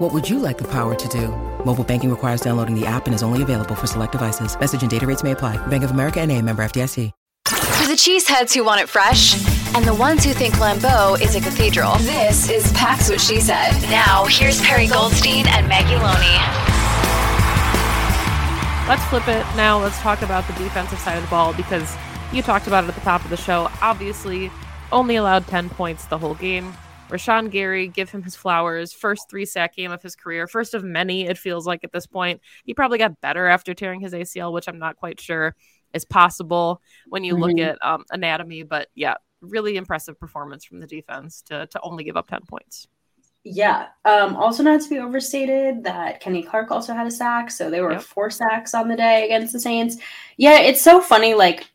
What would you like the power to do? Mobile banking requires downloading the app and is only available for select devices. Message and data rates may apply. Bank of America and a member FDIC. For the cheeseheads who want it fresh and the ones who think Lambeau is a cathedral, this is Pax What She Said. Now, here's Perri Goldstein and Maggie Loney. Let's flip it now. Let's talk about the defensive side of the ball because you talked about it at the top of the show. Obviously, only allowed 10 points the whole game. Rashan Gary, give him his flowers. First three sack game of his career, first of many, it feels like at this point. He probably got better after tearing his ACL, which I'm not quite sure is possible when you mm-hmm. look at um, anatomy. But yeah, really impressive performance from the defense to, to only give up 10 points. Yeah. Um, also, not to be overstated, that Kenny Clark also had a sack. So they were yep. four sacks on the day against the Saints. Yeah, it's so funny. Like,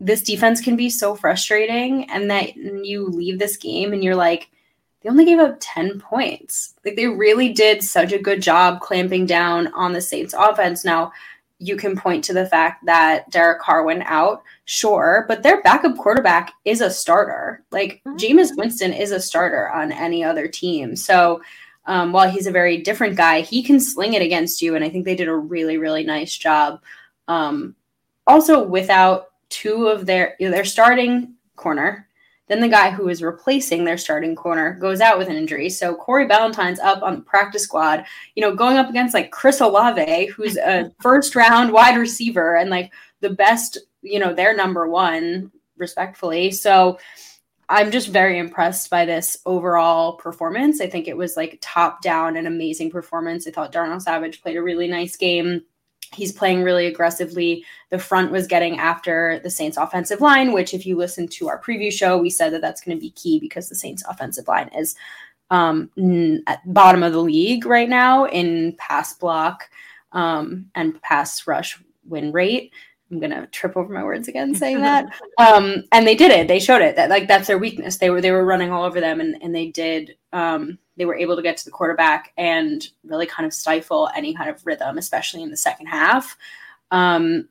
this defense can be so frustrating and that you leave this game and you're like they only gave up 10 points like they really did such a good job clamping down on the saints offense now you can point to the fact that Derek Carr went out, sure, but their backup quarterback is a starter. Like mm-hmm. Jameis Winston is a starter on any other team. So um, while he's a very different guy, he can sling it against you. And I think they did a really, really nice job. Um, also, without two of their their starting corner. Then the guy who is replacing their starting corner goes out with an injury. So Corey Ballentine's up on the practice squad, you know, going up against like Chris Olave, who's a first round wide receiver and like the best, you know, their number one, respectfully. So I'm just very impressed by this overall performance. I think it was like top down an amazing performance. I thought Darnell Savage played a really nice game he's playing really aggressively. The front was getting after the Saints offensive line, which if you listen to our preview show, we said that that's going to be key because the Saints offensive line is um, at bottom of the league right now in pass block um, and pass rush win rate. I'm gonna trip over my words again saying that. Um, and they did it. They showed it that like that's their weakness. They were they were running all over them and, and they did um, they were able to get to the quarterback and really kind of stifle any kind of rhythm, especially in the second half. Um,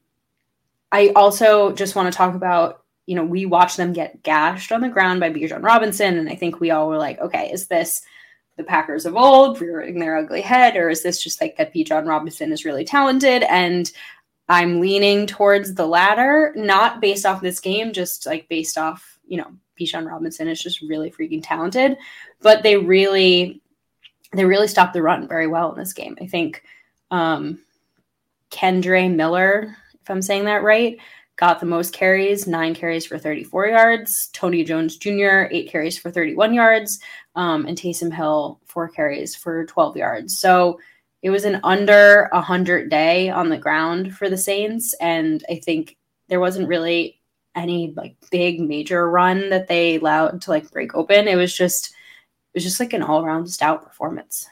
I also just want to talk about, you know, we watched them get gashed on the ground by Bijan Robinson, and I think we all were like, okay, is this the Packers of old rearing their ugly head, or is this just like that Bijan Robinson is really talented? And I'm leaning towards the latter, not based off this game, just like based off, you know, Bijan Robinson is just really freaking talented. But they really, they really stopped the run very well in this game. I think um, Kendre Miller, if I'm saying that right, got the most carries, nine carries for 34 yards. Tony Jones Jr., eight carries for 31 yards. Um, and Taysom Hill, four carries for 12 yards. So it was an under 100 day on the ground for the Saints. And I think there wasn't really any like big major run that they allowed to like break open. It was just it was just like an all around stout performance.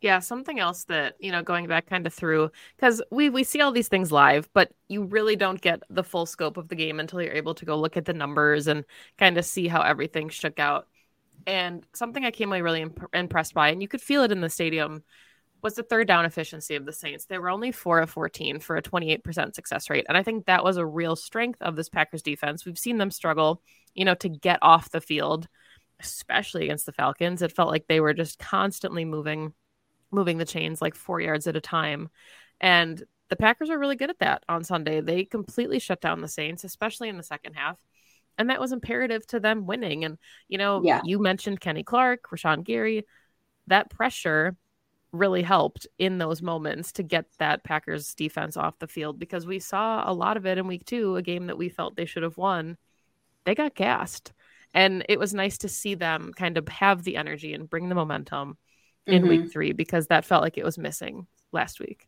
Yeah, something else that, you know, going back kind of through because we we see all these things live, but you really don't get the full scope of the game until you're able to go look at the numbers and kind of see how everything shook out. And something I came away really imp- impressed by, and you could feel it in the stadium, was the third down efficiency of the Saints. They were only 4 of 14 for a 28% success rate. And I think that was a real strength of this Packers defense. We've seen them struggle, you know, to get off the field, especially against the Falcons. It felt like they were just constantly moving moving the chains like 4 yards at a time. And the Packers are really good at that on Sunday. They completely shut down the Saints, especially in the second half. And that was imperative to them winning. And, you know, yeah. you mentioned Kenny Clark, Rashan Gary. That pressure really helped in those moments to get that Packers defense off the field because we saw a lot of it in week two, a game that we felt they should have won. They got gassed. And it was nice to see them kind of have the energy and bring the momentum in mm-hmm. week three because that felt like it was missing last week.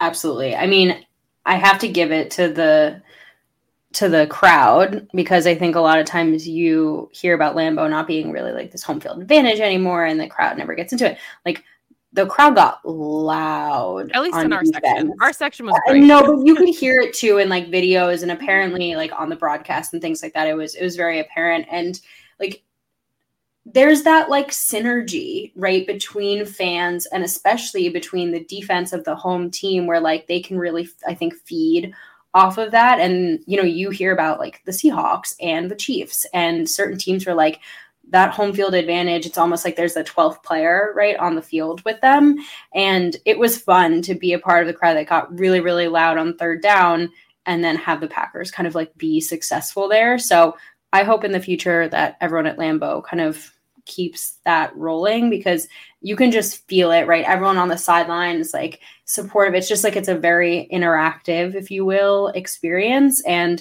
Absolutely. I mean, I have to give it to the to the crowd because I think a lot of times you hear about Lambeau not being really like this home field advantage anymore, and the crowd never gets into it. Like the crowd got loud. At least in our defense. section. Our section was great. No, but you could hear it too in like videos and apparently like on the broadcast and things like that. It was it was very apparent. And like there's that like synergy right between fans and especially between the defense of the home team where like they can really i think feed off of that. And you know you hear about like the seahawks and the chiefs and certain teams are like that home field advantage it's almost like there's a 12th player right on the field with them. And it was fun to be a part of the crowd that got really really loud on third down and then have the packers kind of like be successful there. So i hope in the future that everyone at lambeau kind of keeps that rolling because you can just feel it, right? Everyone on the sideline is like supportive. It's just like it's a very interactive, if you will, experience. And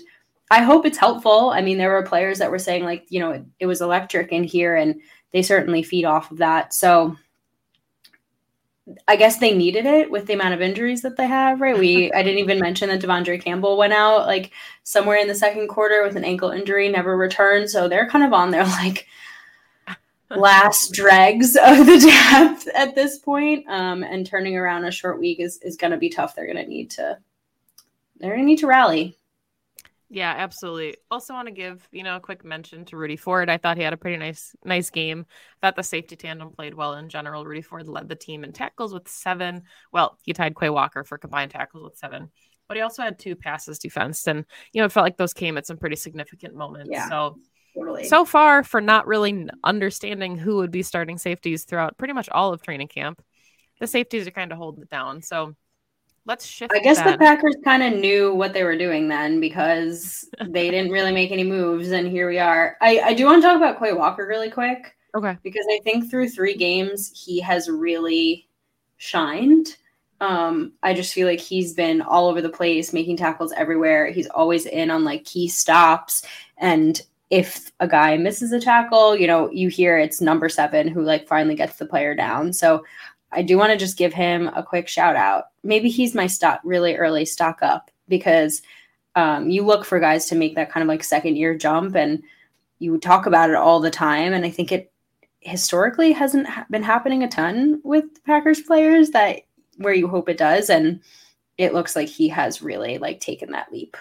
I hope it's helpful. I mean, there were players that were saying, like, you know, it, it was electric in here, and they certainly feed off of that. So, I guess they needed it with the amount of injuries that they have, right? We I didn't even mention that De'Vondre Campbell went out like somewhere in the second quarter with an ankle injury, never returned. So they're kind of on their like last dregs of the depth at this point. Um, and turning around a short week is, is going to be tough. They're going to need to, they're going to need to rally. Yeah, absolutely. Also want to give, you know, a quick mention to Rudy Ford. I thought he had a pretty nice nice game. I thought the safety tandem played well in general. Rudy Ford led the team in tackles with seven. Well, he tied Quay Walker for combined tackles with seven. But he also had two passes defense. And, you know, it felt like those came at some pretty significant moments. Yeah. So Totally. So far, for not really understanding who would be starting safeties throughout pretty much all of training camp, the safeties are kind of holding it down. So let's shift. I guess that. the Packers kind of knew what they were doing then because they didn't really make any moves, and here we are. I, I do want to talk about Quay Walker really quick. Okay. Because I think through three games, he has really shined. Um, I just feel like he's been all over the place, making tackles everywhere. He's always in on like key stops. And if a guy misses a tackle, you know, you hear it's number seven who like finally gets the player down. So I do want to just give him a quick shout out. Maybe he's my stock really early stock up because um, you look for guys to make that kind of like second year jump and you talk about it all the time. And I think it historically hasn't been happening a ton with Packers players that where you hope it does. And it looks like he has really like taken that leap.